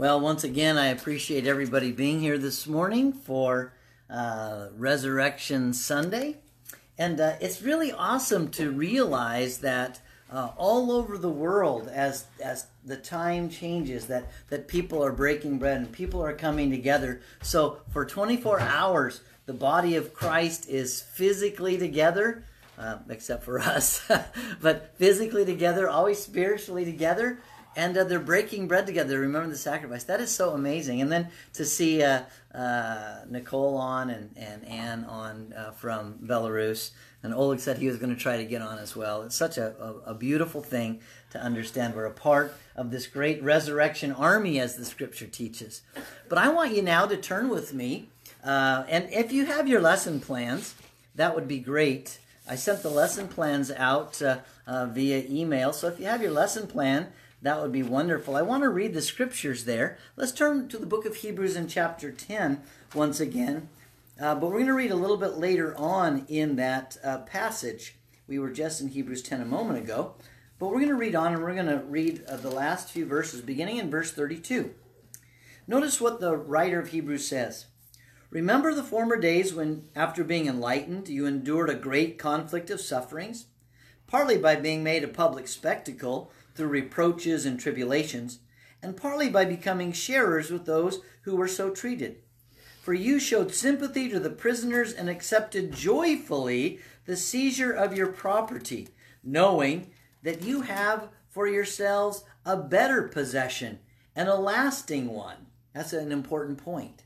Well, once again, I appreciate everybody being here this morning for uh, Resurrection Sunday. And uh, it's really awesome to realize that uh, all over the world, as, as the time changes, that, that people are breaking bread and people are coming together. So for 24 hours, the body of Christ is physically together, uh, except for us, but physically together, always spiritually together and uh, they're breaking bread together. Remember the sacrifice. That is so amazing. And then to see uh, uh, Nicole on and, and Anne on uh, from Belarus, and Oleg said he was going to try to get on as well. It's such a, a, a, beautiful thing to understand. We're a part of this great resurrection army, as the scripture teaches. But I want you now to turn with me, uh, and if you have your lesson plans, that would be great. I sent the lesson plans out uh, via email. So if you have your lesson plan, that would be wonderful. I want to read the scriptures there. Let's turn to the book of Hebrews in chapter 10 once again. Uh, but we're going to read a little bit later on in that uh, passage. We were just in Hebrews 10 a moment ago. But we're going to read on and we're going to read uh, the last few verses, beginning in verse 32. Notice what the writer of Hebrews says. Remember the former days when, after being enlightened, you endured a great conflict of sufferings, partly by being made a public spectacle through reproaches and tribulations, and partly by becoming sharers with those who were so treated. For you showed sympathy to the prisoners and accepted joyfully the seizure of your property, knowing that you have for yourselves a better possession and a lasting one. That's an important point.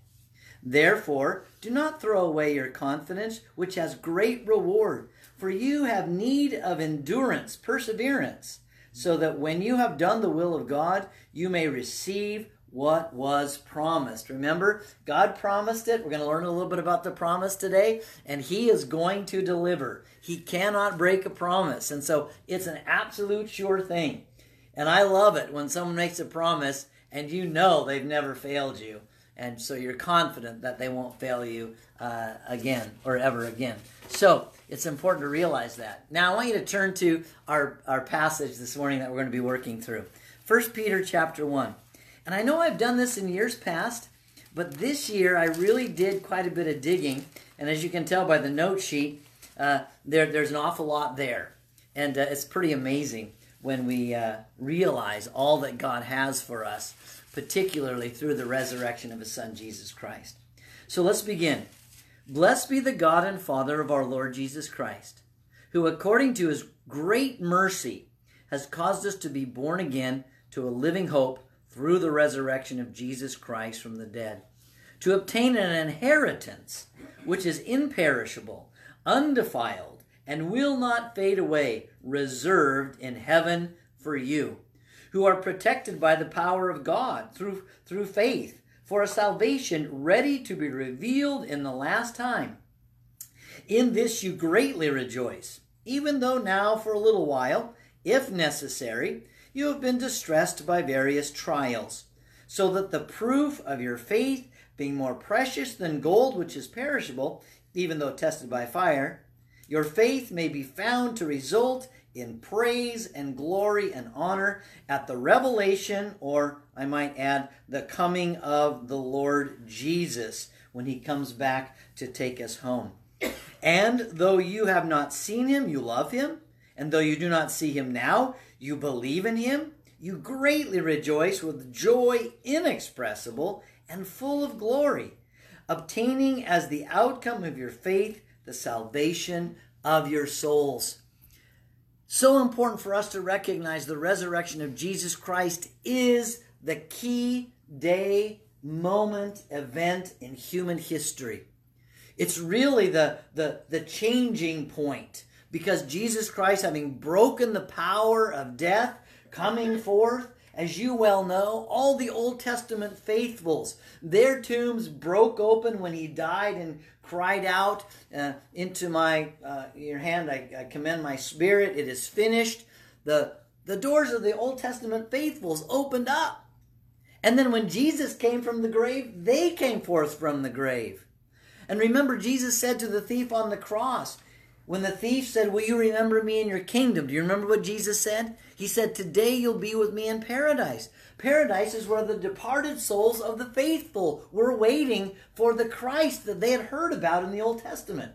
Therefore, do not throw away your confidence, which has great reward, for you have need of endurance, perseverance so that when you have done the will of God, you may receive what was promised. Remember, God promised it. We're going to learn a little bit about the promise today, and He is going to deliver. He cannot break a promise. And so it's an absolute sure thing. And I love it when someone makes a promise and you know they've never failed you. And so you're confident that they won't fail you uh, again or ever again. So it's important to realize that. Now I want you to turn to our, our passage this morning that we're going to be working through. 1 Peter chapter 1. And I know I've done this in years past, but this year I really did quite a bit of digging. And as you can tell by the note sheet, uh, there, there's an awful lot there. And uh, it's pretty amazing when we uh, realize all that God has for us, particularly through the resurrection of His Son, Jesus Christ. So let's begin. Blessed be the God and Father of our Lord Jesus Christ, who according to his great mercy has caused us to be born again to a living hope through the resurrection of Jesus Christ from the dead, to obtain an inheritance which is imperishable, undefiled, and will not fade away, reserved in heaven for you, who are protected by the power of God through, through faith for a salvation ready to be revealed in the last time. In this you greatly rejoice, even though now for a little while, if necessary, you have been distressed by various trials, so that the proof of your faith, being more precious than gold which is perishable, even though tested by fire, your faith may be found to result in praise and glory and honor at the revelation, or I might add, the coming of the Lord Jesus when he comes back to take us home. And though you have not seen him, you love him. And though you do not see him now, you believe in him. You greatly rejoice with joy inexpressible and full of glory, obtaining as the outcome of your faith the salvation of your souls. So important for us to recognize the resurrection of Jesus Christ is the key day, moment, event in human history. It's really the, the, the changing point because Jesus Christ, having broken the power of death, coming forth, as you well know, all the Old Testament faithfuls, their tombs broke open when he died and cried out uh, into my uh, your hand. I, I commend my spirit. It is finished. The the doors of the old testament faithfuls opened up. And then when jesus came from the grave they came forth from the grave. And remember jesus said to the thief on the cross When the thief said, Will you remember me in your kingdom? Do you remember what Jesus said? He said, Today you'll be with me in paradise. Paradise is where the departed souls of the faithful were waiting for the Christ that they had heard about in the Old Testament.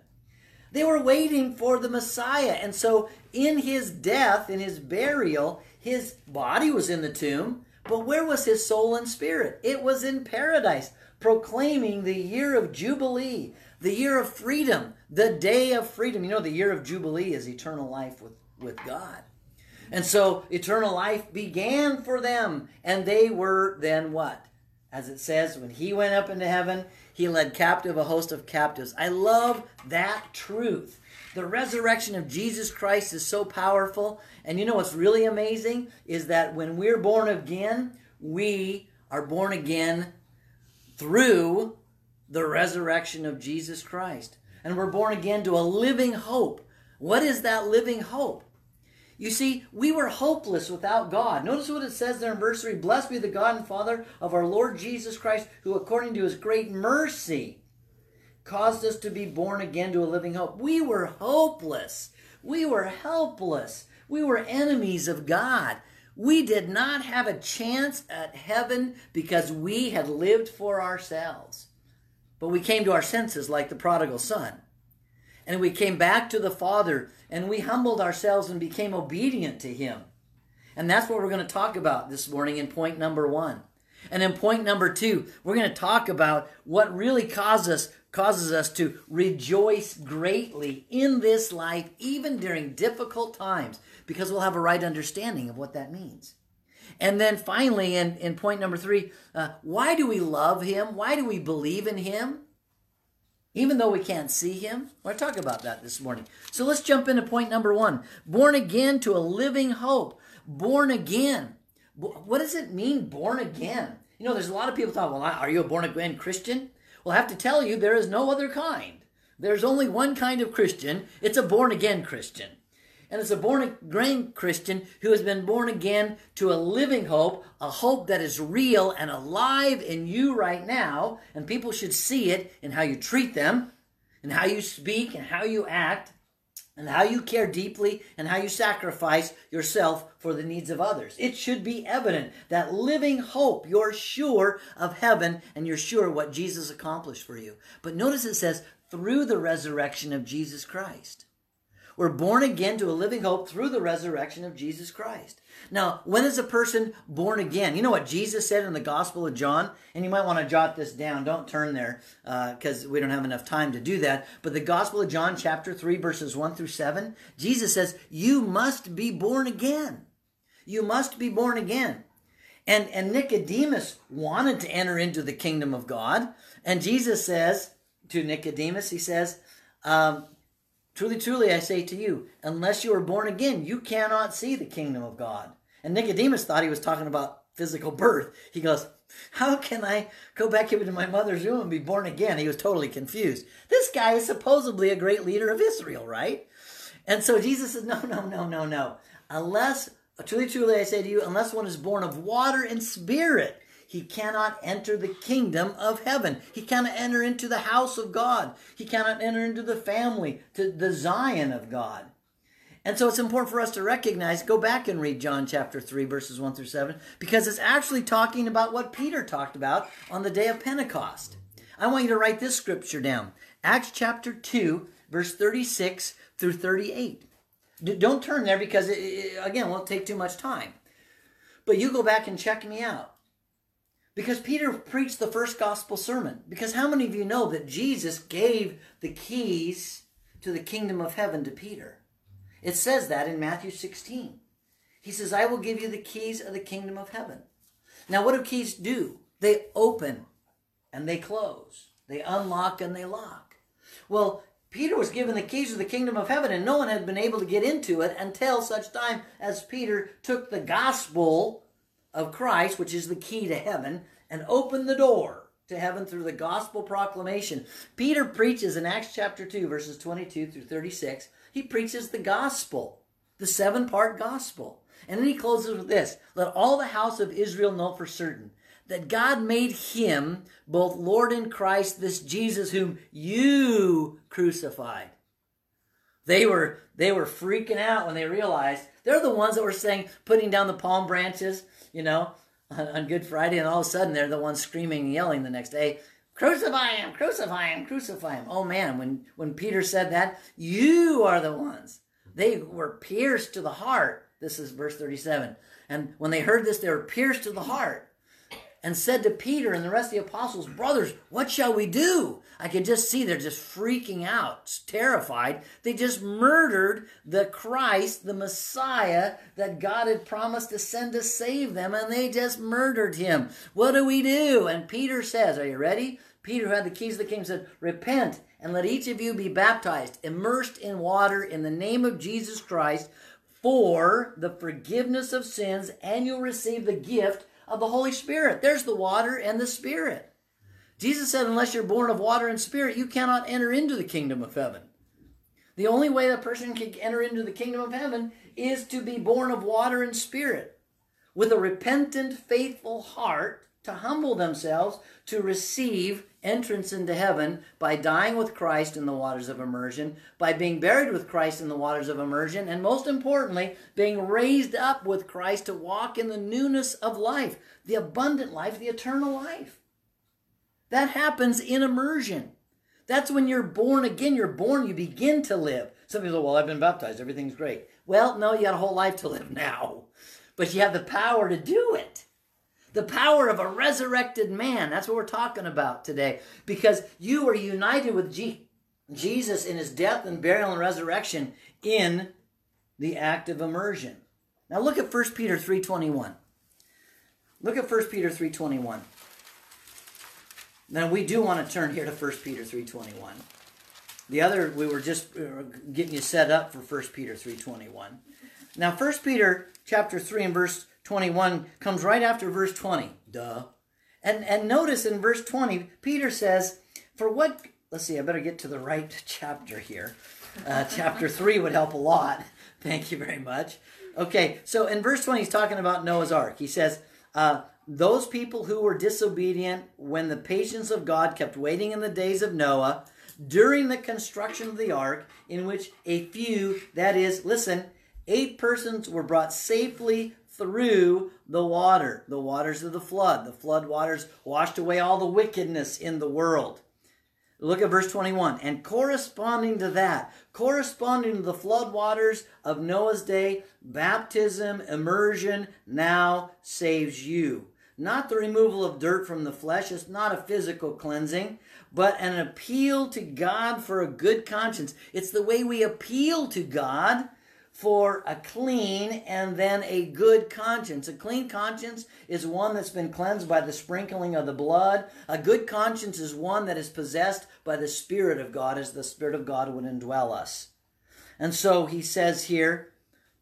They were waiting for the Messiah. And so, in his death, in his burial, his body was in the tomb, but where was his soul and spirit? It was in paradise, proclaiming the year of Jubilee, the year of freedom, the day of freedom. You know, the year of Jubilee is eternal life with, with God. And so eternal life began for them, and they were then what? As it says, when he went up into heaven, he led captive a host of captives. I love that truth. The resurrection of Jesus Christ is so powerful. And you know what's really amazing is that when we're born again, we are born again through the resurrection of Jesus Christ. And we're born again to a living hope. What is that living hope? You see, we were hopeless without God. Notice what it says there in verse 3 Blessed be the God and Father of our Lord Jesus Christ, who according to his great mercy caused us to be born again to a living hope. We were hopeless. We were helpless. We were enemies of God. We did not have a chance at heaven because we had lived for ourselves. But we came to our senses like the prodigal son. And we came back to the Father and we humbled ourselves and became obedient to him. And that's what we're going to talk about this morning in point number one. And in point number two, we're going to talk about what really causes us, causes us to rejoice greatly in this life, even during difficult times, because we'll have a right understanding of what that means. And then finally, in, in point number three, uh, why do we love him? Why do we believe in him? Even though we can't see him. We're talking about that this morning. So let's jump into point number one born again to a living hope. Born again. What does it mean, born again? You know, there's a lot of people talk, well, are you a born again Christian? Well, I have to tell you, there is no other kind. There's only one kind of Christian. It's a born again Christian and it's a born again Christian who has been born again to a living hope, a hope that is real and alive in you right now, and people should see it in how you treat them, and how you speak, and how you act, and how you care deeply, and how you sacrifice yourself for the needs of others. It should be evident that living hope, you're sure of heaven, and you're sure what Jesus accomplished for you. But notice it says, through the resurrection of Jesus Christ. We're born again to a living hope through the resurrection of Jesus Christ. Now, when is a person born again? You know what Jesus said in the Gospel of John? And you might want to jot this down. Don't turn there because uh, we don't have enough time to do that. But the Gospel of John, chapter 3, verses 1 through 7, Jesus says, You must be born again. You must be born again. And, and Nicodemus wanted to enter into the kingdom of God. And Jesus says to Nicodemus, He says, um, Truly, truly, I say to you, unless you are born again, you cannot see the kingdom of God. And Nicodemus thought he was talking about physical birth. He goes, How can I go back into my mother's womb and be born again? He was totally confused. This guy is supposedly a great leader of Israel, right? And so Jesus says, No, no, no, no, no. Unless, truly, truly, I say to you, unless one is born of water and spirit, he cannot enter the kingdom of heaven. He cannot enter into the house of God. He cannot enter into the family, to the Zion of God. And so it's important for us to recognize, go back and read John chapter 3, verses 1 through 7, because it's actually talking about what Peter talked about on the day of Pentecost. I want you to write this scripture down Acts chapter 2, verse 36 through 38. Don't turn there because, it, again, it won't take too much time. But you go back and check me out. Because Peter preached the first gospel sermon. Because how many of you know that Jesus gave the keys to the kingdom of heaven to Peter? It says that in Matthew 16. He says, I will give you the keys of the kingdom of heaven. Now, what do keys do? They open and they close, they unlock and they lock. Well, Peter was given the keys of the kingdom of heaven, and no one had been able to get into it until such time as Peter took the gospel of Christ, which is the key to heaven, and open the door to heaven through the gospel proclamation. Peter preaches in Acts chapter 2, verses 22 through 36. He preaches the gospel, the seven part gospel. And then he closes with this Let all the house of Israel know for certain that God made him both Lord and Christ, this Jesus whom you crucified. They were they were freaking out when they realized they're the ones that were saying putting down the palm branches, you know, on, on Good Friday, and all of a sudden they're the ones screaming and yelling the next day, Crucify him, crucify him, crucify him. Oh man, when, when Peter said that, you are the ones. They were pierced to the heart. This is verse 37. And when they heard this, they were pierced to the heart and said to Peter and the rest of the apostles, Brothers, what shall we do? I could just see they're just freaking out, terrified. They just murdered the Christ, the Messiah that God had promised to send to save them, and they just murdered him. What do we do? And Peter says, Are you ready? Peter, who had the keys of the kingdom, said, Repent and let each of you be baptized, immersed in water in the name of Jesus Christ for the forgiveness of sins, and you'll receive the gift of the Holy Spirit. There's the water and the Spirit. Jesus said, unless you're born of water and spirit, you cannot enter into the kingdom of heaven. The only way that person can enter into the kingdom of heaven is to be born of water and spirit with a repentant, faithful heart to humble themselves to receive entrance into heaven by dying with Christ in the waters of immersion, by being buried with Christ in the waters of immersion, and most importantly, being raised up with Christ to walk in the newness of life, the abundant life, the eternal life. That happens in immersion. That's when you're born again. You're born, you begin to live. Some people say, well, I've been baptized, everything's great. Well, no, you got a whole life to live now. But you have the power to do it the power of a resurrected man. That's what we're talking about today. Because you are united with Jesus in his death and burial and resurrection in the act of immersion. Now look at 1 Peter 3.21. Look at 1 Peter 3.21. Now we do want to turn here to 1 Peter 3.21. The other, we were just uh, getting you set up for 1 Peter 3.21. Now 1 Peter chapter 3 and verse 21 comes right after verse 20. Duh. And and notice in verse 20, Peter says, "For what?" Let's see. I better get to the right chapter here. Uh, chapter three would help a lot. Thank you very much. Okay, so in verse 20, he's talking about Noah's Ark. He says, uh, Those people who were disobedient when the patience of God kept waiting in the days of Noah during the construction of the ark, in which a few, that is, listen, eight persons were brought safely through the water, the waters of the flood. The flood waters washed away all the wickedness in the world. Look at verse 21. And corresponding to that, corresponding to the flood waters of Noah's day, baptism, immersion now saves you. Not the removal of dirt from the flesh, it's not a physical cleansing, but an appeal to God for a good conscience. It's the way we appeal to God for a clean and then a good conscience. A clean conscience is one that's been cleansed by the sprinkling of the blood. A good conscience is one that is possessed by the Spirit of God, as the Spirit of God would indwell us. And so he says here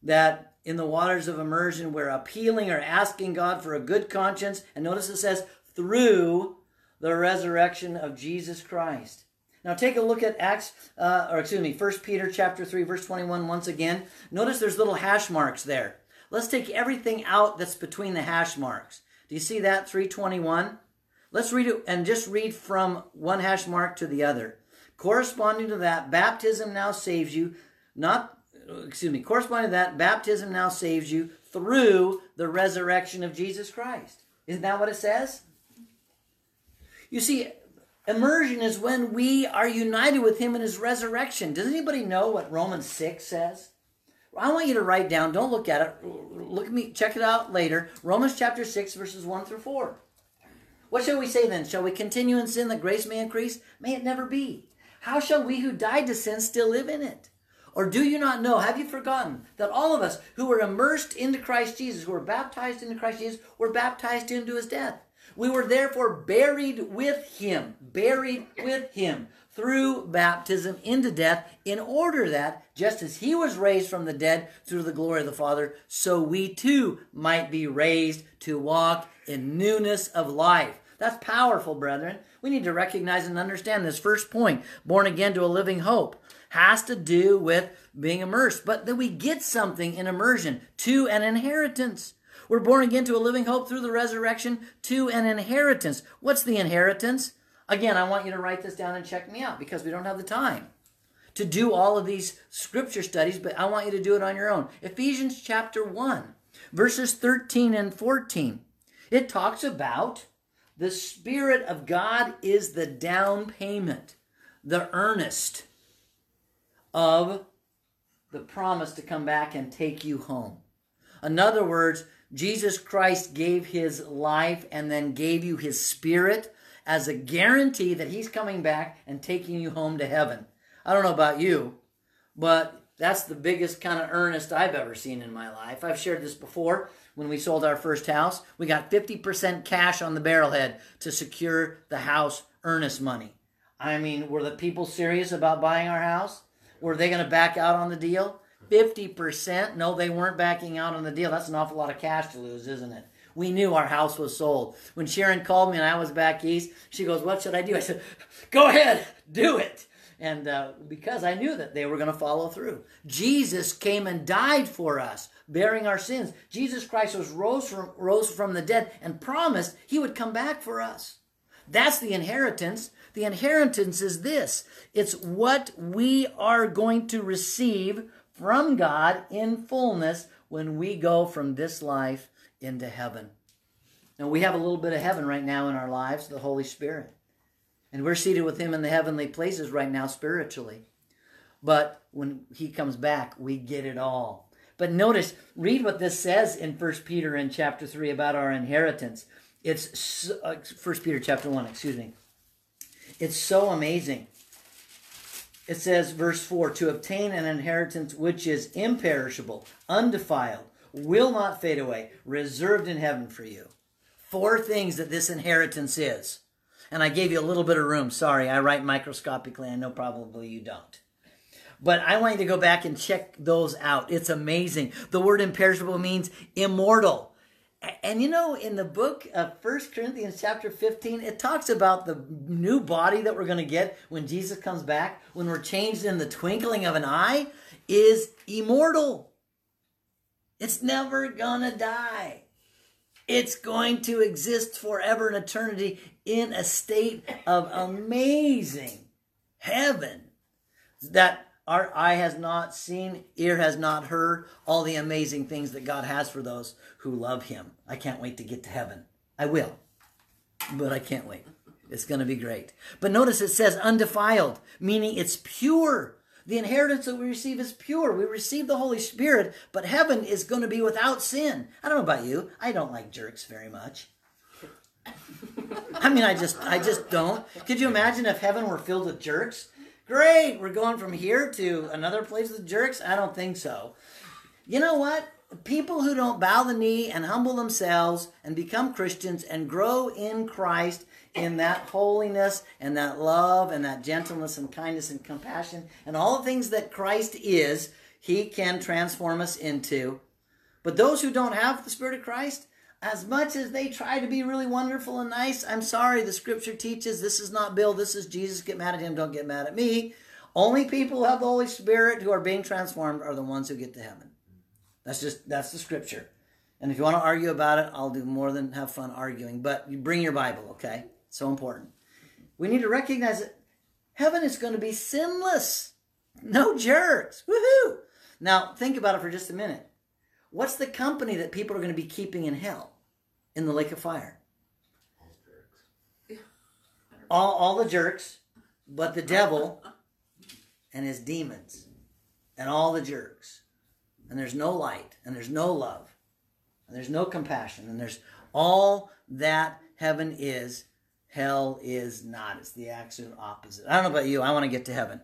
that in the waters of immersion, we're appealing or asking God for a good conscience. And notice it says, through the resurrection of Jesus Christ. Now take a look at Acts, uh, or excuse me, 1 Peter chapter 3, verse 21 once again. Notice there's little hash marks there. Let's take everything out that's between the hash marks. Do you see that? 321. Let's read it and just read from one hash mark to the other. Corresponding to that, baptism now saves you, not, excuse me, corresponding to that, baptism now saves you through the resurrection of Jesus Christ. Isn't that what it says? You see, Immersion is when we are united with him in his resurrection. Does anybody know what Romans 6 says? I want you to write down, don't look at it. Look at me, check it out later. Romans chapter 6, verses 1 through 4. What shall we say then? Shall we continue in sin that grace may increase? May it never be. How shall we who died to sin still live in it? Or do you not know, have you forgotten, that all of us who were immersed into Christ Jesus, who were baptized into Christ Jesus, were baptized into his death? We were therefore buried with him, buried with him through baptism into death, in order that, just as he was raised from the dead through the glory of the Father, so we too might be raised to walk in newness of life. That's powerful, brethren. We need to recognize and understand this first point, born again to a living hope, has to do with being immersed. But that we get something in immersion to an inheritance. We're born again to a living hope through the resurrection to an inheritance. What's the inheritance? Again, I want you to write this down and check me out because we don't have the time. to do all of these scripture studies, but I want you to do it on your own. Ephesians chapter 1, verses 13 and 14. It talks about the Spirit of God is the down payment, the earnest of the promise to come back and take you home. In other words, Jesus Christ gave his life and then gave you his spirit as a guarantee that he's coming back and taking you home to heaven. I don't know about you, but that's the biggest kind of earnest I've ever seen in my life. I've shared this before when we sold our first house. We got 50% cash on the barrelhead to secure the house earnest money. I mean, were the people serious about buying our house? Were they going to back out on the deal? 50%? No, they weren't backing out on the deal. That's an awful lot of cash to lose, isn't it? We knew our house was sold. When Sharon called me and I was back east, she goes, What should I do? I said, Go ahead, do it. And uh, because I knew that they were going to follow through. Jesus came and died for us, bearing our sins. Jesus Christ was rose from, rose from the dead and promised he would come back for us. That's the inheritance. The inheritance is this it's what we are going to receive from God in fullness when we go from this life into heaven. Now, we have a little bit of heaven right now in our lives, the Holy Spirit. And we're seated with Him in the heavenly places right now spiritually. But when He comes back, we get it all. But notice, read what this says in 1 Peter in chapter 3 about our inheritance. It's uh, 1 Peter chapter 1, excuse me. It's so amazing. It says, verse 4 to obtain an inheritance which is imperishable, undefiled, will not fade away, reserved in heaven for you. Four things that this inheritance is. And I gave you a little bit of room. Sorry, I write microscopically. I know probably you don't. But I want you to go back and check those out. It's amazing. The word imperishable means immortal. And you know, in the book of First Corinthians chapter 15, it talks about the new body that we're going to get when Jesus comes back, when we're changed in the twinkling of an eye, is immortal. It's never going to die. It's going to exist forever in eternity in a state of amazing heaven that our eye has not seen, ear has not heard all the amazing things that God has for those who love Him. I can't wait to get to heaven. I will, but I can't wait. It's going to be great. But notice it says undefiled, meaning it's pure. The inheritance that we receive is pure. We receive the Holy Spirit, but heaven is going to be without sin. I don't know about you. I don't like jerks very much. I mean, I just, I just don't. Could you imagine if heaven were filled with jerks? Great, we're going from here to another place with jerks? I don't think so. You know what? People who don't bow the knee and humble themselves and become Christians and grow in Christ in that holiness and that love and that gentleness and kindness and compassion and all the things that Christ is, he can transform us into. But those who don't have the Spirit of Christ, as much as they try to be really wonderful and nice, I'm sorry, the scripture teaches this is not Bill, this is Jesus. Get mad at him, don't get mad at me. Only people who have the Holy Spirit who are being transformed are the ones who get to heaven. That's just that's the scripture. And if you want to argue about it, I'll do more than have fun arguing. But you bring your Bible, okay? So important. We need to recognize that heaven is going to be sinless. No jerks. Woohoo! Now, think about it for just a minute. What's the company that people are going to be keeping in hell in the lake of fire? All, all the jerks, but the devil and his demons and all the jerks. And there's no light and there's no love and there's no compassion and there's all that heaven is, hell is not. It's the absolute opposite. I don't know about you, I want to get to heaven.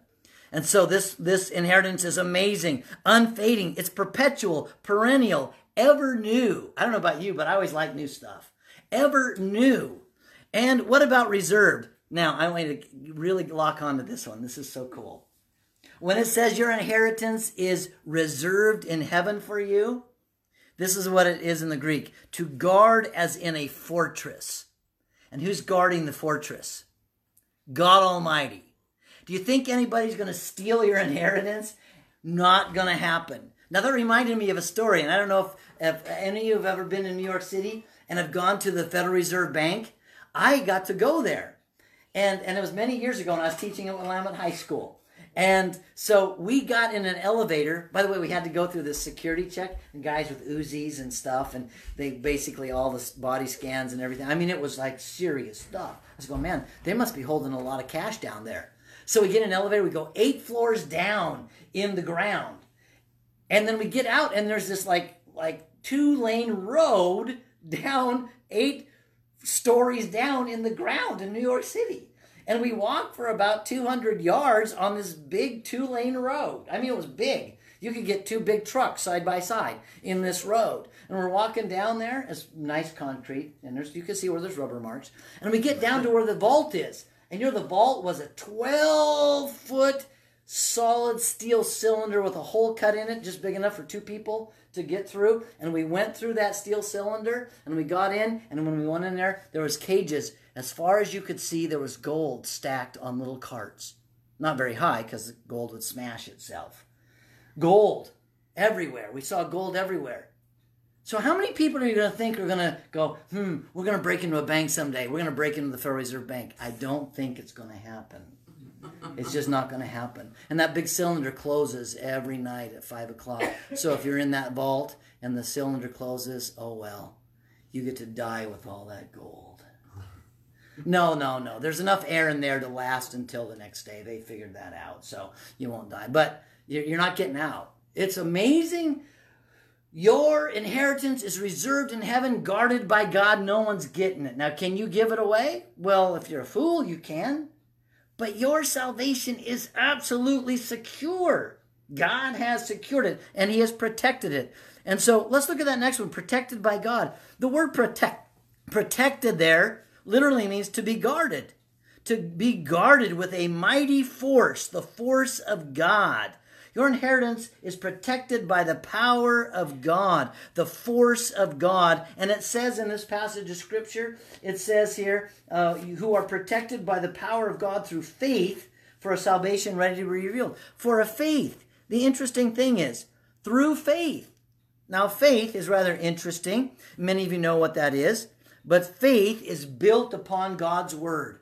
And so this, this inheritance is amazing, unfading, it's perpetual, perennial, ever new. I don't know about you, but I always like new stuff. Ever new. And what about reserved? Now, I want you to really lock onto this one. This is so cool. When it says your inheritance is reserved in heaven for you, this is what it is in the Greek to guard as in a fortress. And who's guarding the fortress? God Almighty. Do you think anybody's going to steal your inheritance? Not going to happen. Now, that reminded me of a story, and I don't know if, if any of you have ever been in New York City and have gone to the Federal Reserve Bank. I got to go there. And, and it was many years ago when I was teaching at Willamette High School. And so we got in an elevator. By the way, we had to go through this security check and guys with Uzis and stuff, and they basically all the body scans and everything. I mean, it was like serious stuff. I was going, man, they must be holding a lot of cash down there. So we get an elevator, we go eight floors down in the ground. And then we get out and there's this like like two lane road down eight stories down in the ground in New York City. And we walked for about 200 yards on this big two lane road. I mean, it was big. You could get two big trucks side by side in this road. And we're walking down there. It's nice concrete, and there's you can see where there's rubber marks. And we get down to where the vault is. And you know, the vault was a 12 foot solid steel cylinder with a hole cut in it, just big enough for two people to get through. And we went through that steel cylinder and we got in. And when we went in there, there was cages. As far as you could see, there was gold stacked on little carts. Not very high because gold would smash itself. Gold everywhere. We saw gold everywhere. So how many people are you going to think are going to go, hmm, we're going to break into a bank someday. We're going to break into the Federal Reserve Bank. I don't think it's going to happen. It's just not going to happen. And that big cylinder closes every night at 5 o'clock. So if you're in that vault and the cylinder closes, oh well, you get to die with all that gold. No, no, no. There's enough air in there to last until the next day. They figured that out. So you won't die. But you're not getting out. It's amazing. Your inheritance is reserved in heaven, guarded by God. No one's getting it. Now, can you give it away? Well, if you're a fool, you can. But your salvation is absolutely secure. God has secured it and He has protected it. And so let's look at that next one protected by God. The word protect, protected there literally means to be guarded, to be guarded with a mighty force, the force of God. Your inheritance is protected by the power of God, the force of God. And it says in this passage of Scripture, it says here, uh, who are protected by the power of God through faith for a salvation ready to be revealed. For a faith. The interesting thing is, through faith. Now, faith is rather interesting. Many of you know what that is. But faith is built upon God's word.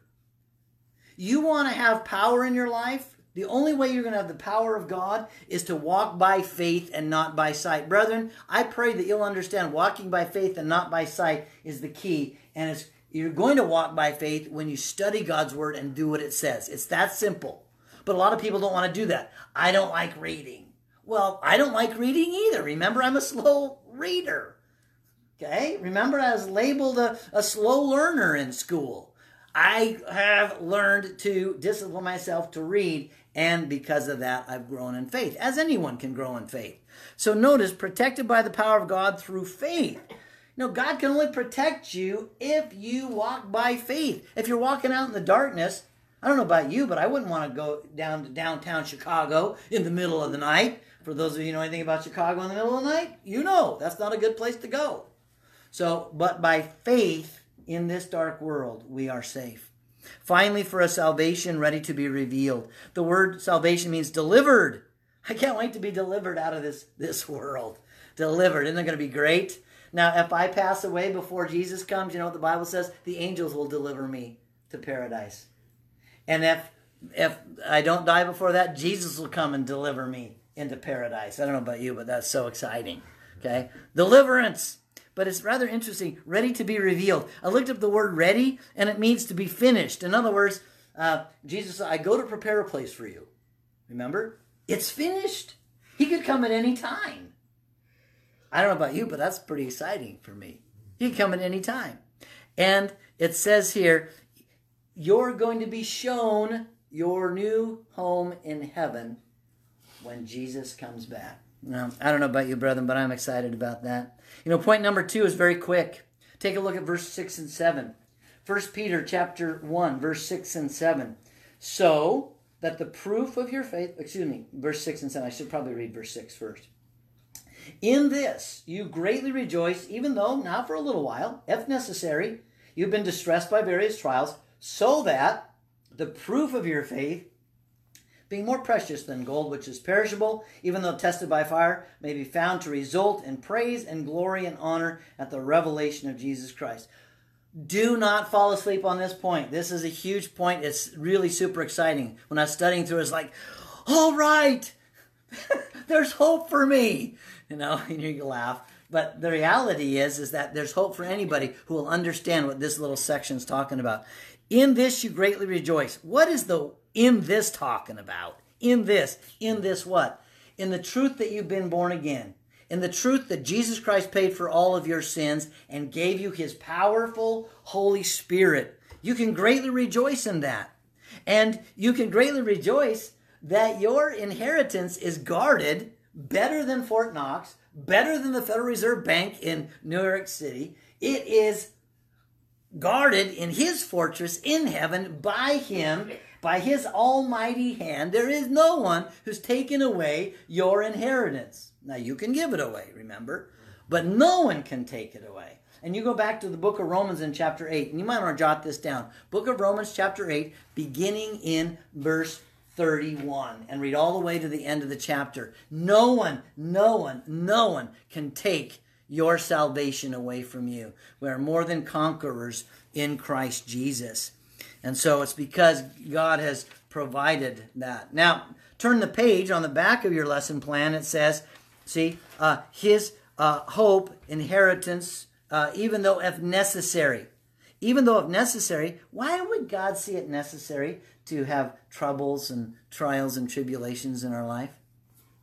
You want to have power in your life? The only way you're going to have the power of God is to walk by faith and not by sight. Brethren, I pray that you'll understand walking by faith and not by sight is the key. And it's, you're going to walk by faith when you study God's word and do what it says. It's that simple. But a lot of people don't want to do that. I don't like reading. Well, I don't like reading either. Remember, I'm a slow reader. Okay? Remember, I was labeled a, a slow learner in school. I have learned to discipline myself to read and because of that, I've grown in faith, as anyone can grow in faith. So notice, protected by the power of God through faith. You know, God can only protect you if you walk by faith. If you're walking out in the darkness, I don't know about you, but I wouldn't want to go down to downtown Chicago in the middle of the night. For those of you who know anything about Chicago in the middle of the night, you know that's not a good place to go. So, but by faith in this dark world, we are safe. Finally, for a salvation ready to be revealed. The word salvation means delivered. I can't wait to be delivered out of this, this world. Delivered. Isn't it going to be great? Now, if I pass away before Jesus comes, you know what the Bible says? The angels will deliver me to paradise. And if if I don't die before that, Jesus will come and deliver me into paradise. I don't know about you, but that's so exciting. Okay? Deliverance but it's rather interesting. Ready to be revealed. I looked up the word ready, and it means to be finished. In other words, uh, Jesus I go to prepare a place for you. Remember? It's finished. He could come at any time. I don't know about you, but that's pretty exciting for me. He can come at any time. And it says here, you're going to be shown your new home in heaven when Jesus comes back. Now, I don't know about you, brethren, but I'm excited about that. You know, point number two is very quick. Take a look at verse 6 and 7. 1 Peter chapter 1, verse 6 and 7. So that the proof of your faith, excuse me, verse 6 and 7. I should probably read verse 6 first. In this you greatly rejoice, even though now for a little while, if necessary, you've been distressed by various trials, so that the proof of your faith, being more precious than gold, which is perishable, even though tested by fire, may be found to result in praise and glory and honor at the revelation of Jesus Christ. Do not fall asleep on this point. This is a huge point. It's really super exciting. When I was studying through, it's like, all right, there's hope for me. You know, and you laugh. But the reality is, is that there's hope for anybody who will understand what this little section is talking about. In this you greatly rejoice. What is the in this talking about? In this, in this what? In the truth that you've been born again. In the truth that Jesus Christ paid for all of your sins and gave you his powerful Holy Spirit. You can greatly rejoice in that. And you can greatly rejoice that your inheritance is guarded better than Fort Knox, better than the Federal Reserve Bank in New York City. It is guarded in his fortress in heaven by him, by his almighty hand. There is no one who's taken away your inheritance. Now, you can give it away, remember, but no one can take it away. And you go back to the book of Romans in chapter 8, and you might want to jot this down. Book of Romans, chapter 8, beginning in verse 31 and read all the way to the end of the chapter. No one, no one, no one can take your salvation away from you. We are more than conquerors in Christ Jesus. And so it's because God has provided that. Now, turn the page on the back of your lesson plan. It says, see, uh, his uh, hope, inheritance, uh, even though if necessary. Even though if necessary, why would God see it necessary to have troubles and trials and tribulations in our life,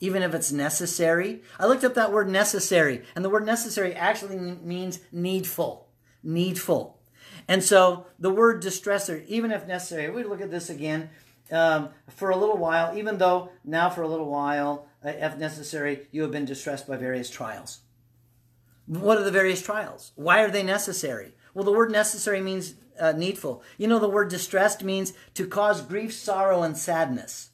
even if it's necessary. I looked up that word necessary, and the word necessary actually means needful. Needful. And so the word distressor, even if necessary, we look at this again. Um, for a little while, even though now for a little while, uh, if necessary, you have been distressed by various trials. What are the various trials? Why are they necessary? Well, the word necessary means uh, needful. You know, the word distressed means to cause grief, sorrow, and sadness.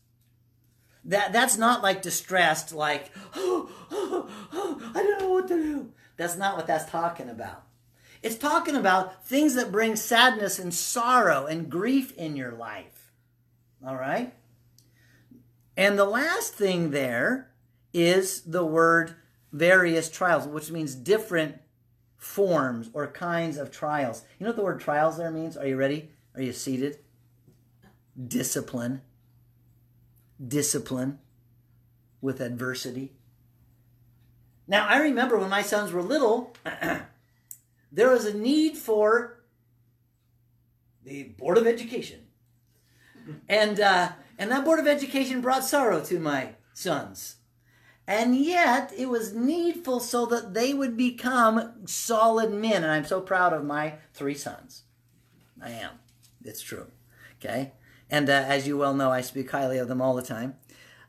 That, that's not like distressed, like, oh, oh, oh, I don't know what to do. That's not what that's talking about. It's talking about things that bring sadness and sorrow and grief in your life. All right? And the last thing there is the word various trials, which means different forms or kinds of trials. You know what the word trials there means? Are you ready? Are you seated? Discipline. Discipline with adversity. Now, I remember when my sons were little, there was a need for the Board of Education. And, uh, and that Board of Education brought sorrow to my sons. And yet, it was needful so that they would become solid men. And I'm so proud of my three sons. I am. It's true. Okay? And uh, as you well know, I speak highly of them all the time.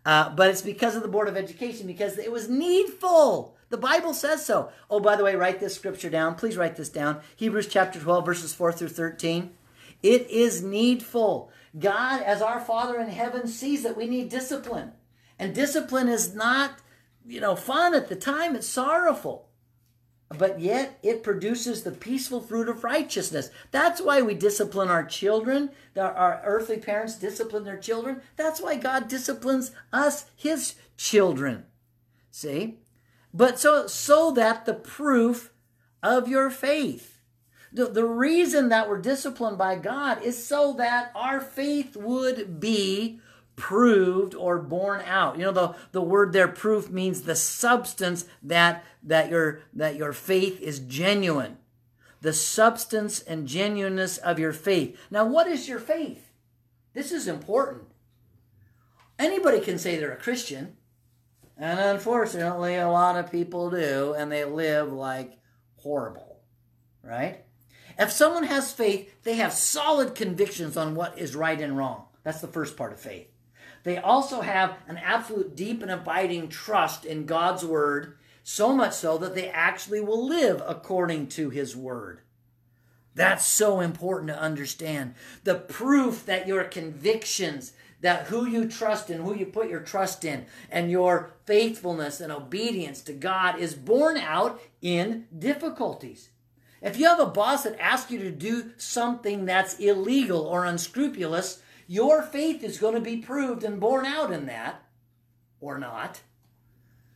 Uh, but it's because of the Board of Education, because it was needful. The Bible says so. Oh, by the way, write this scripture down. Please write this down. Hebrews chapter 12, verses 4 through 13. It is needful. God, as our Father in heaven, sees that we need discipline. And discipline is not you know, fun at the time, it's sorrowful. But yet it produces the peaceful fruit of righteousness. That's why we discipline our children. Our earthly parents discipline their children. That's why God disciplines us, his children. See? But so so that the proof of your faith. The, the reason that we're disciplined by God is so that our faith would be proved or borne out. You know, the, the word there, proof, means the substance that, that, your, that your faith is genuine. The substance and genuineness of your faith. Now, what is your faith? This is important. Anybody can say they're a Christian, and unfortunately, a lot of people do, and they live like horrible, right? If someone has faith, they have solid convictions on what is right and wrong. That's the first part of faith. They also have an absolute deep and abiding trust in God's word, so much so that they actually will live according to his word. That's so important to understand. The proof that your convictions, that who you trust in, who you put your trust in, and your faithfulness and obedience to God is borne out in difficulties. If you have a boss that asks you to do something that's illegal or unscrupulous, your faith is going to be proved and borne out in that, or not.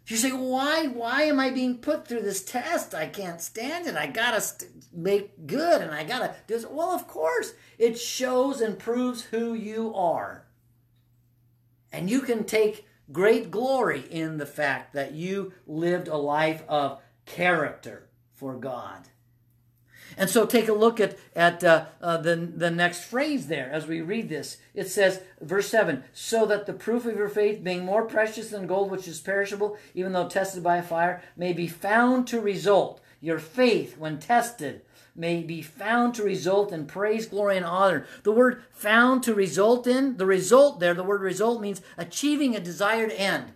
You say, why? Why am I being put through this test? I can't stand it. I gotta st- make good, and I gotta do this. Well, of course, it shows and proves who you are. And you can take great glory in the fact that you lived a life of character for God. And so take a look at, at uh, uh, the, the next phrase there as we read this. It says, verse 7 So that the proof of your faith, being more precious than gold which is perishable, even though tested by fire, may be found to result. Your faith, when tested, may be found to result in praise, glory, and honor. The word found to result in, the result there, the word result means achieving a desired end.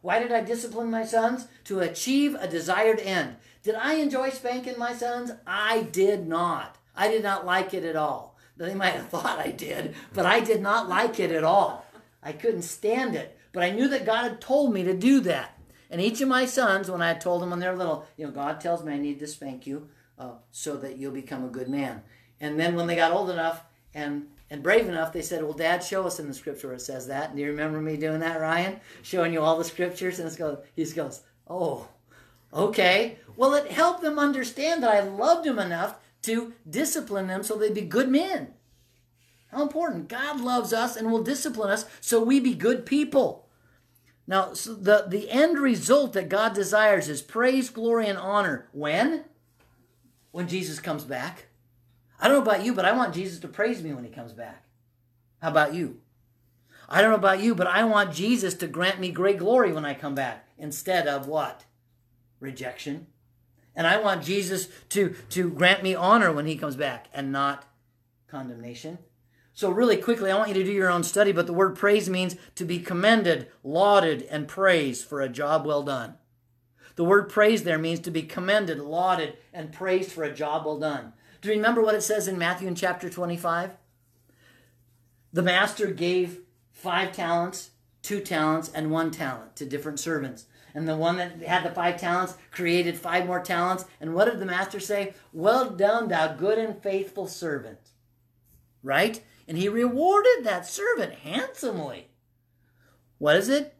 Why did I discipline my sons? To achieve a desired end. Did I enjoy spanking my sons? I did not. I did not like it at all. They might have thought I did, but I did not like it at all. I couldn't stand it. But I knew that God had told me to do that. And each of my sons, when I had told them when they're little, you know, God tells me I need to spank you uh, so that you'll become a good man. And then when they got old enough and and brave enough, they said, "Well, Dad, show us in the scripture where it says that." And do you remember me doing that, Ryan? Showing you all the scriptures, and it's goes, he goes, "Oh, okay." Well, it helped them understand that I loved them enough to discipline them so they'd be good men. How important! God loves us and will discipline us so we be good people. Now, so the, the end result that God desires is praise, glory, and honor. When? When Jesus comes back. I don't know about you, but I want Jesus to praise me when he comes back. How about you? I don't know about you, but I want Jesus to grant me great glory when I come back instead of what? Rejection. And I want Jesus to, to grant me honor when he comes back and not condemnation. So, really quickly, I want you to do your own study, but the word praise means to be commended, lauded, and praised for a job well done. The word praise there means to be commended, lauded, and praised for a job well done. Do you remember what it says in Matthew in chapter 25? The master gave five talents, two talents, and one talent to different servants. And the one that had the five talents created five more talents. And what did the master say? Well done, thou good and faithful servant. Right? And he rewarded that servant handsomely. What is it?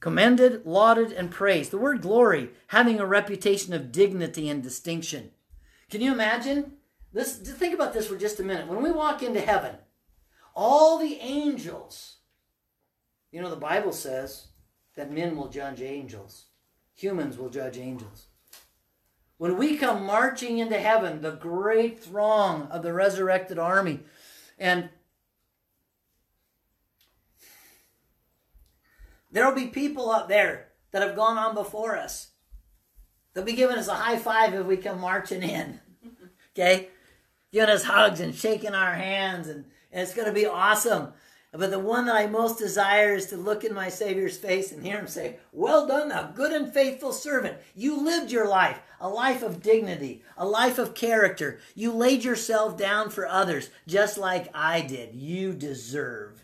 Commended, lauded, and praised. The word glory, having a reputation of dignity and distinction. Can you imagine? This, think about this for just a minute. When we walk into heaven, all the angels, you know, the Bible says that men will judge angels, humans will judge angels. When we come marching into heaven, the great throng of the resurrected army, and there will be people up there that have gone on before us. They'll be giving us a high five if we come marching in. Okay? Giving us hugs and shaking our hands, and, and it's going to be awesome. But the one that I most desire is to look in my Savior's face and hear him say, Well done, thou good and faithful servant. You lived your life, a life of dignity, a life of character. You laid yourself down for others, just like I did. You deserve.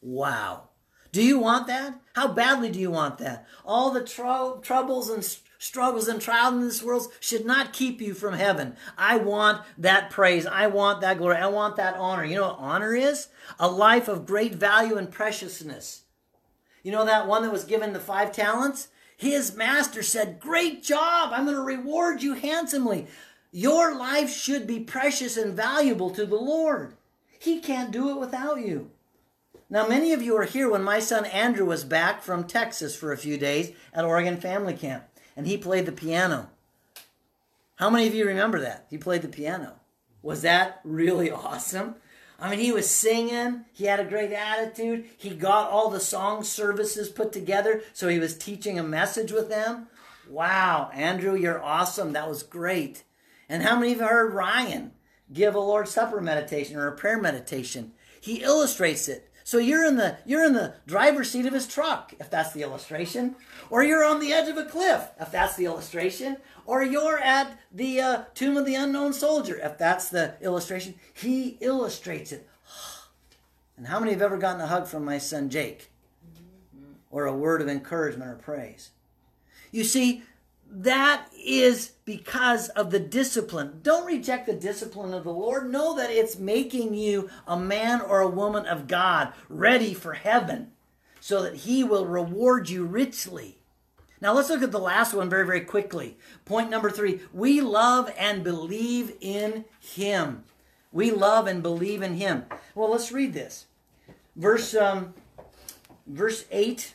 Wow. Do you want that? How badly do you want that? All the tr- troubles and struggles and trials in this world should not keep you from heaven. I want that praise. I want that glory. I want that honor. You know what honor is? A life of great value and preciousness. You know that one that was given the five talents? His master said, Great job. I'm going to reward you handsomely. Your life should be precious and valuable to the Lord. He can't do it without you. Now, many of you are here when my son Andrew was back from Texas for a few days at Oregon Family Camp and he played the piano. How many of you remember that? He played the piano. Was that really awesome? I mean, he was singing. He had a great attitude. He got all the song services put together, so he was teaching a message with them. Wow, Andrew, you're awesome. That was great. And how many of you heard Ryan give a Lord's Supper meditation or a prayer meditation? He illustrates it. So you're in the you're in the driver's seat of his truck, if that's the illustration, or you're on the edge of a cliff, if that's the illustration, or you're at the uh, tomb of the unknown soldier, if that's the illustration. He illustrates it. And how many have ever gotten a hug from my son Jake, or a word of encouragement or praise? You see, that is because of the discipline. Don't reject the discipline of the Lord. Know that it's making you a man or a woman of God, ready for heaven, so that He will reward you richly. Now let's look at the last one very, very quickly. Point number three we love and believe in Him. We love and believe in Him. Well, let's read this. verse um, verse 8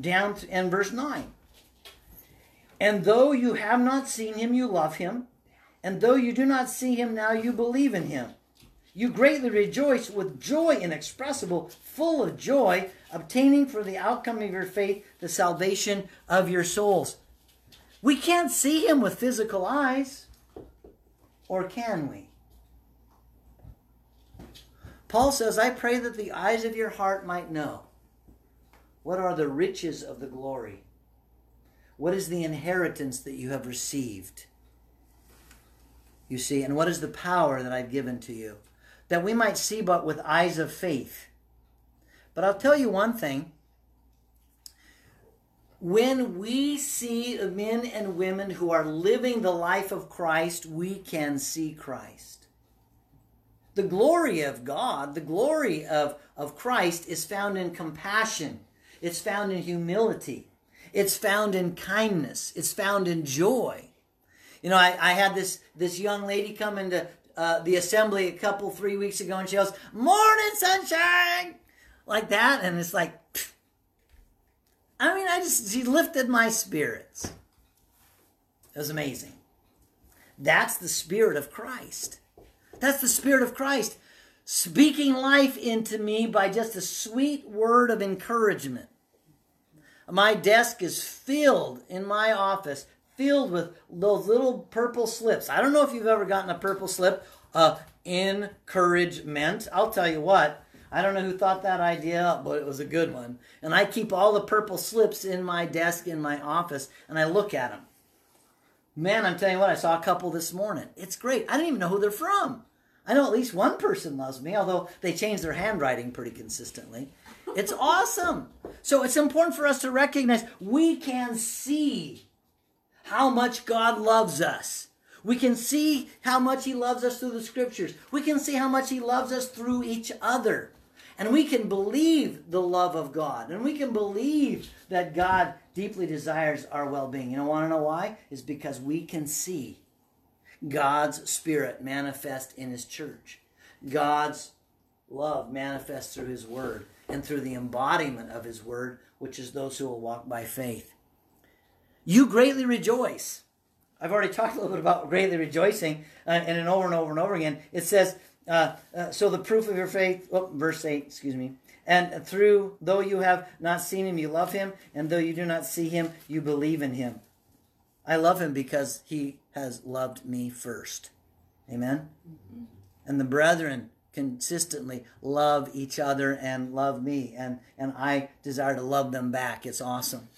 down to, and verse 9. And though you have not seen him, you love him. And though you do not see him now, you believe in him. You greatly rejoice with joy inexpressible, full of joy, obtaining for the outcome of your faith the salvation of your souls. We can't see him with physical eyes, or can we? Paul says, I pray that the eyes of your heart might know what are the riches of the glory? What is the inheritance that you have received? You see, and what is the power that I've given to you? That we might see but with eyes of faith. But I'll tell you one thing. When we see men and women who are living the life of Christ, we can see Christ. The glory of God, the glory of, of Christ is found in compassion it's found in humility. It's found in kindness. It's found in joy. You know, I, I had this this young lady come into uh, the assembly a couple three weeks ago, and she goes, "Morning, sunshine," like that, and it's like, pfft. I mean, I just she lifted my spirits. It was amazing. That's the spirit of Christ. That's the spirit of Christ speaking life into me by just a sweet word of encouragement. My desk is filled in my office, filled with those little purple slips. I don't know if you've ever gotten a purple slip. Uh, encouragement. I'll tell you what, I don't know who thought that idea up, but it was a good one. And I keep all the purple slips in my desk in my office, and I look at them. Man, I'm telling you what, I saw a couple this morning. It's great. I don't even know who they're from. I know at least one person loves me, although they change their handwriting pretty consistently. It's awesome. So it's important for us to recognize we can see how much God loves us. We can see how much He loves us through the scriptures. We can see how much He loves us through each other. And we can believe the love of God. And we can believe that God deeply desires our well being. You know, want to know why? Is because we can see God's Spirit manifest in His church. God's love manifest through His Word and through the embodiment of His Word, which is those who will walk by faith. You greatly rejoice. I've already talked a little bit about greatly rejoicing, uh, and then over and over and over again. It says, uh, uh, so the proof of your faith, oh, verse 8, excuse me. And through, though you have not seen him, you love him, and though you do not see him, you believe in him. I love him because he has loved me first. Amen? Mm-hmm. And the brethren consistently love each other and love me, and, and I desire to love them back. It's awesome.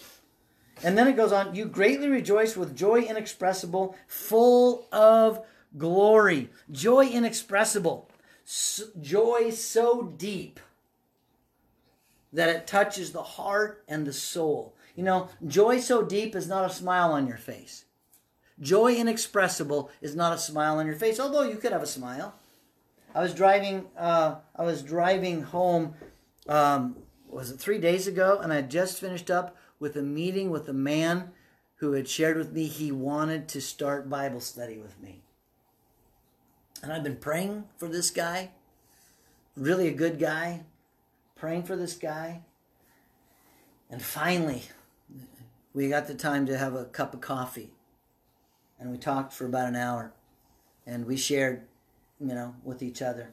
And then it goes on, you greatly rejoice with joy inexpressible, full of glory. Joy inexpressible. So, joy so deep that it touches the heart and the soul. You know, joy so deep is not a smile on your face. Joy inexpressible is not a smile on your face, although you could have a smile. I was driving. Uh, I was driving home. Um, was it three days ago? And I just finished up with a meeting with a man who had shared with me he wanted to start Bible study with me. And I've been praying for this guy. Really a good guy. Praying for this guy. And finally, we got the time to have a cup of coffee and we talked for about an hour and we shared you know with each other.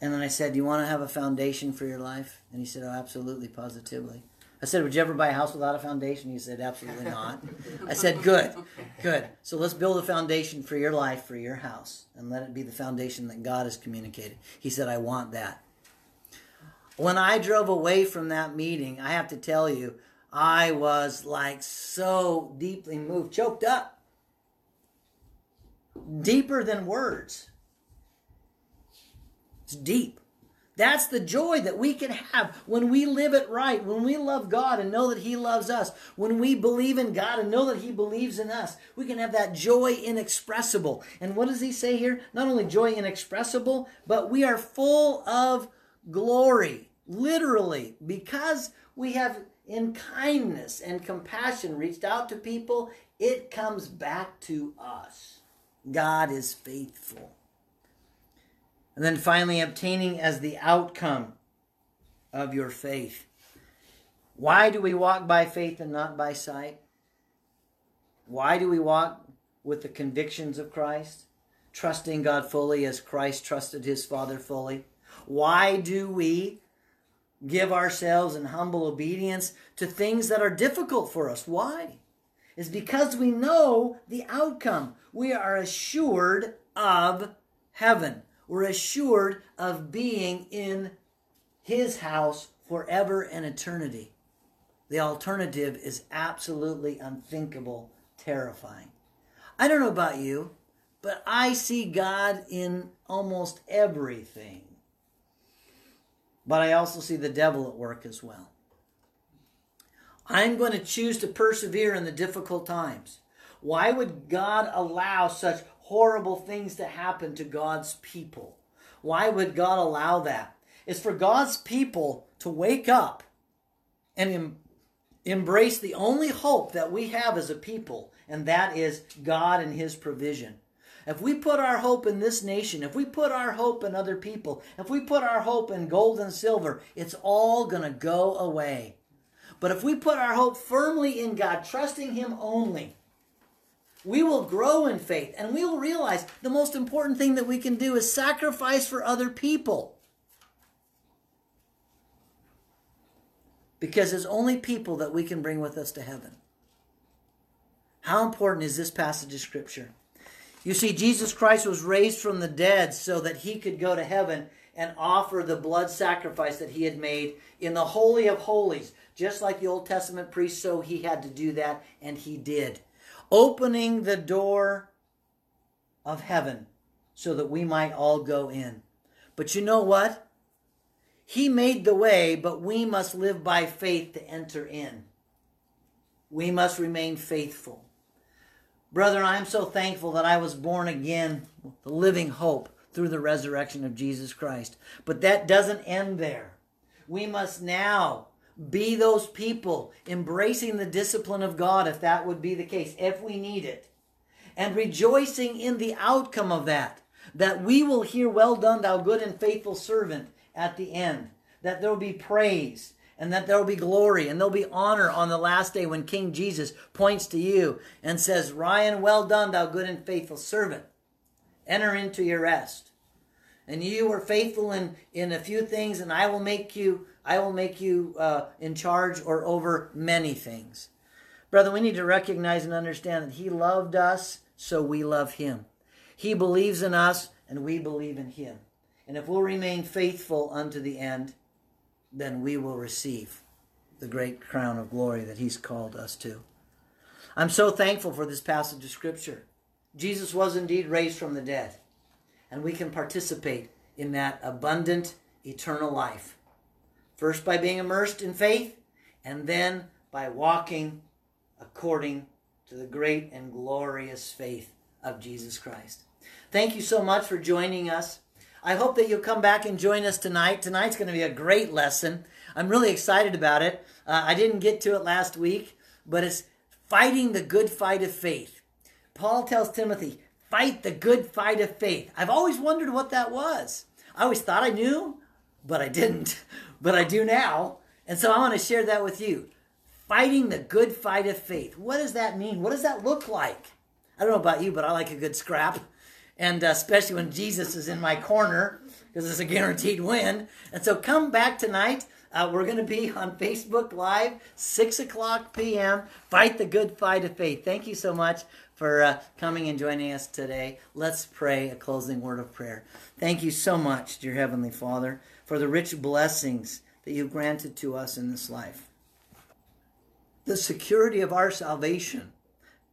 And then i said do you want to have a foundation for your life? And he said oh absolutely positively. I said would you ever buy a house without a foundation? He said absolutely not. I said good good. So let's build a foundation for your life for your house and let it be the foundation that god has communicated. He said i want that. When i drove away from that meeting i have to tell you i was like so deeply moved choked up. Deeper than words. It's deep. That's the joy that we can have when we live it right, when we love God and know that He loves us, when we believe in God and know that He believes in us. We can have that joy inexpressible. And what does He say here? Not only joy inexpressible, but we are full of glory, literally, because we have in kindness and compassion reached out to people, it comes back to us. God is faithful. And then finally, obtaining as the outcome of your faith. Why do we walk by faith and not by sight? Why do we walk with the convictions of Christ, trusting God fully as Christ trusted his Father fully? Why do we give ourselves in humble obedience to things that are difficult for us? Why? Is because we know the outcome. We are assured of heaven. We're assured of being in his house forever and eternity. The alternative is absolutely unthinkable, terrifying. I don't know about you, but I see God in almost everything. But I also see the devil at work as well. I'm going to choose to persevere in the difficult times. Why would God allow such horrible things to happen to God's people? Why would God allow that? It's for God's people to wake up and em- embrace the only hope that we have as a people, and that is God and His provision. If we put our hope in this nation, if we put our hope in other people, if we put our hope in gold and silver, it's all going to go away. But if we put our hope firmly in God, trusting Him only, we will grow in faith and we will realize the most important thing that we can do is sacrifice for other people. Because it's only people that we can bring with us to heaven. How important is this passage of Scripture? You see, Jesus Christ was raised from the dead so that he could go to heaven and offer the blood sacrifice that he had made in the Holy of Holies. Just like the Old Testament priest, so he had to do that, and he did. Opening the door of heaven so that we might all go in. But you know what? He made the way, but we must live by faith to enter in. We must remain faithful. Brother, I am so thankful that I was born again the living hope through the resurrection of Jesus Christ. But that doesn't end there. We must now be those people embracing the discipline of God, if that would be the case, if we need it, and rejoicing in the outcome of that, that we will hear, Well done, thou good and faithful servant, at the end, that there will be praise. And that there will be glory and there'll be honor on the last day when King Jesus points to you and says, Ryan, well done, thou good and faithful servant. Enter into your rest and you were faithful in in a few things and i will make you i will make you uh, in charge or over many things. Brother we need to recognize and understand that he loved us so we love him. He believes in us and we believe in him. And if we'll remain faithful unto the end then we will receive the great crown of glory that he's called us to. I'm so thankful for this passage of scripture. Jesus was indeed raised from the dead and we can participate in that abundant eternal life. First, by being immersed in faith, and then by walking according to the great and glorious faith of Jesus Christ. Thank you so much for joining us. I hope that you'll come back and join us tonight. Tonight's going to be a great lesson. I'm really excited about it. Uh, I didn't get to it last week, but it's fighting the good fight of faith. Paul tells Timothy, fight the good fight of faith. I've always wondered what that was. I always thought I knew, but I didn't. But I do now. And so I want to share that with you. Fighting the good fight of faith. What does that mean? What does that look like? I don't know about you, but I like a good scrap. And uh, especially when Jesus is in my corner, because it's a guaranteed win. And so come back tonight. Uh, we're going to be on Facebook Live, 6 o'clock p.m. Fight the good fight of faith. Thank you so much for uh, coming and joining us today. Let's pray a closing word of prayer. Thank you so much, dear Heavenly Father, for the rich blessings that you've granted to us in this life. The security of our salvation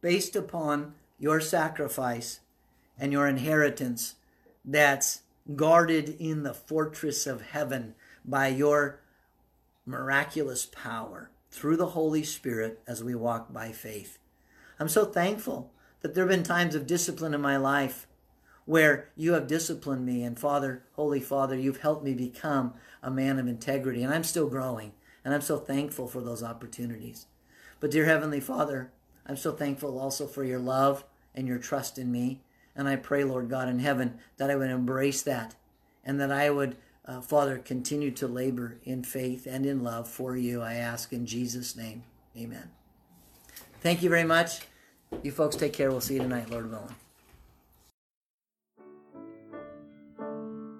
based upon your sacrifice and your inheritance that's guarded in the fortress of heaven by your miraculous power through the Holy Spirit as we walk by faith. I'm so thankful that there have been times of discipline in my life where you have disciplined me and father holy father you've helped me become a man of integrity and i'm still growing and i'm so thankful for those opportunities but dear heavenly father i'm so thankful also for your love and your trust in me and i pray lord god in heaven that i would embrace that and that i would uh, Father, continue to labor in faith and in love for you. I ask in Jesus' name. Amen. Thank you very much. You folks take care. We'll see you tonight, Lord willing.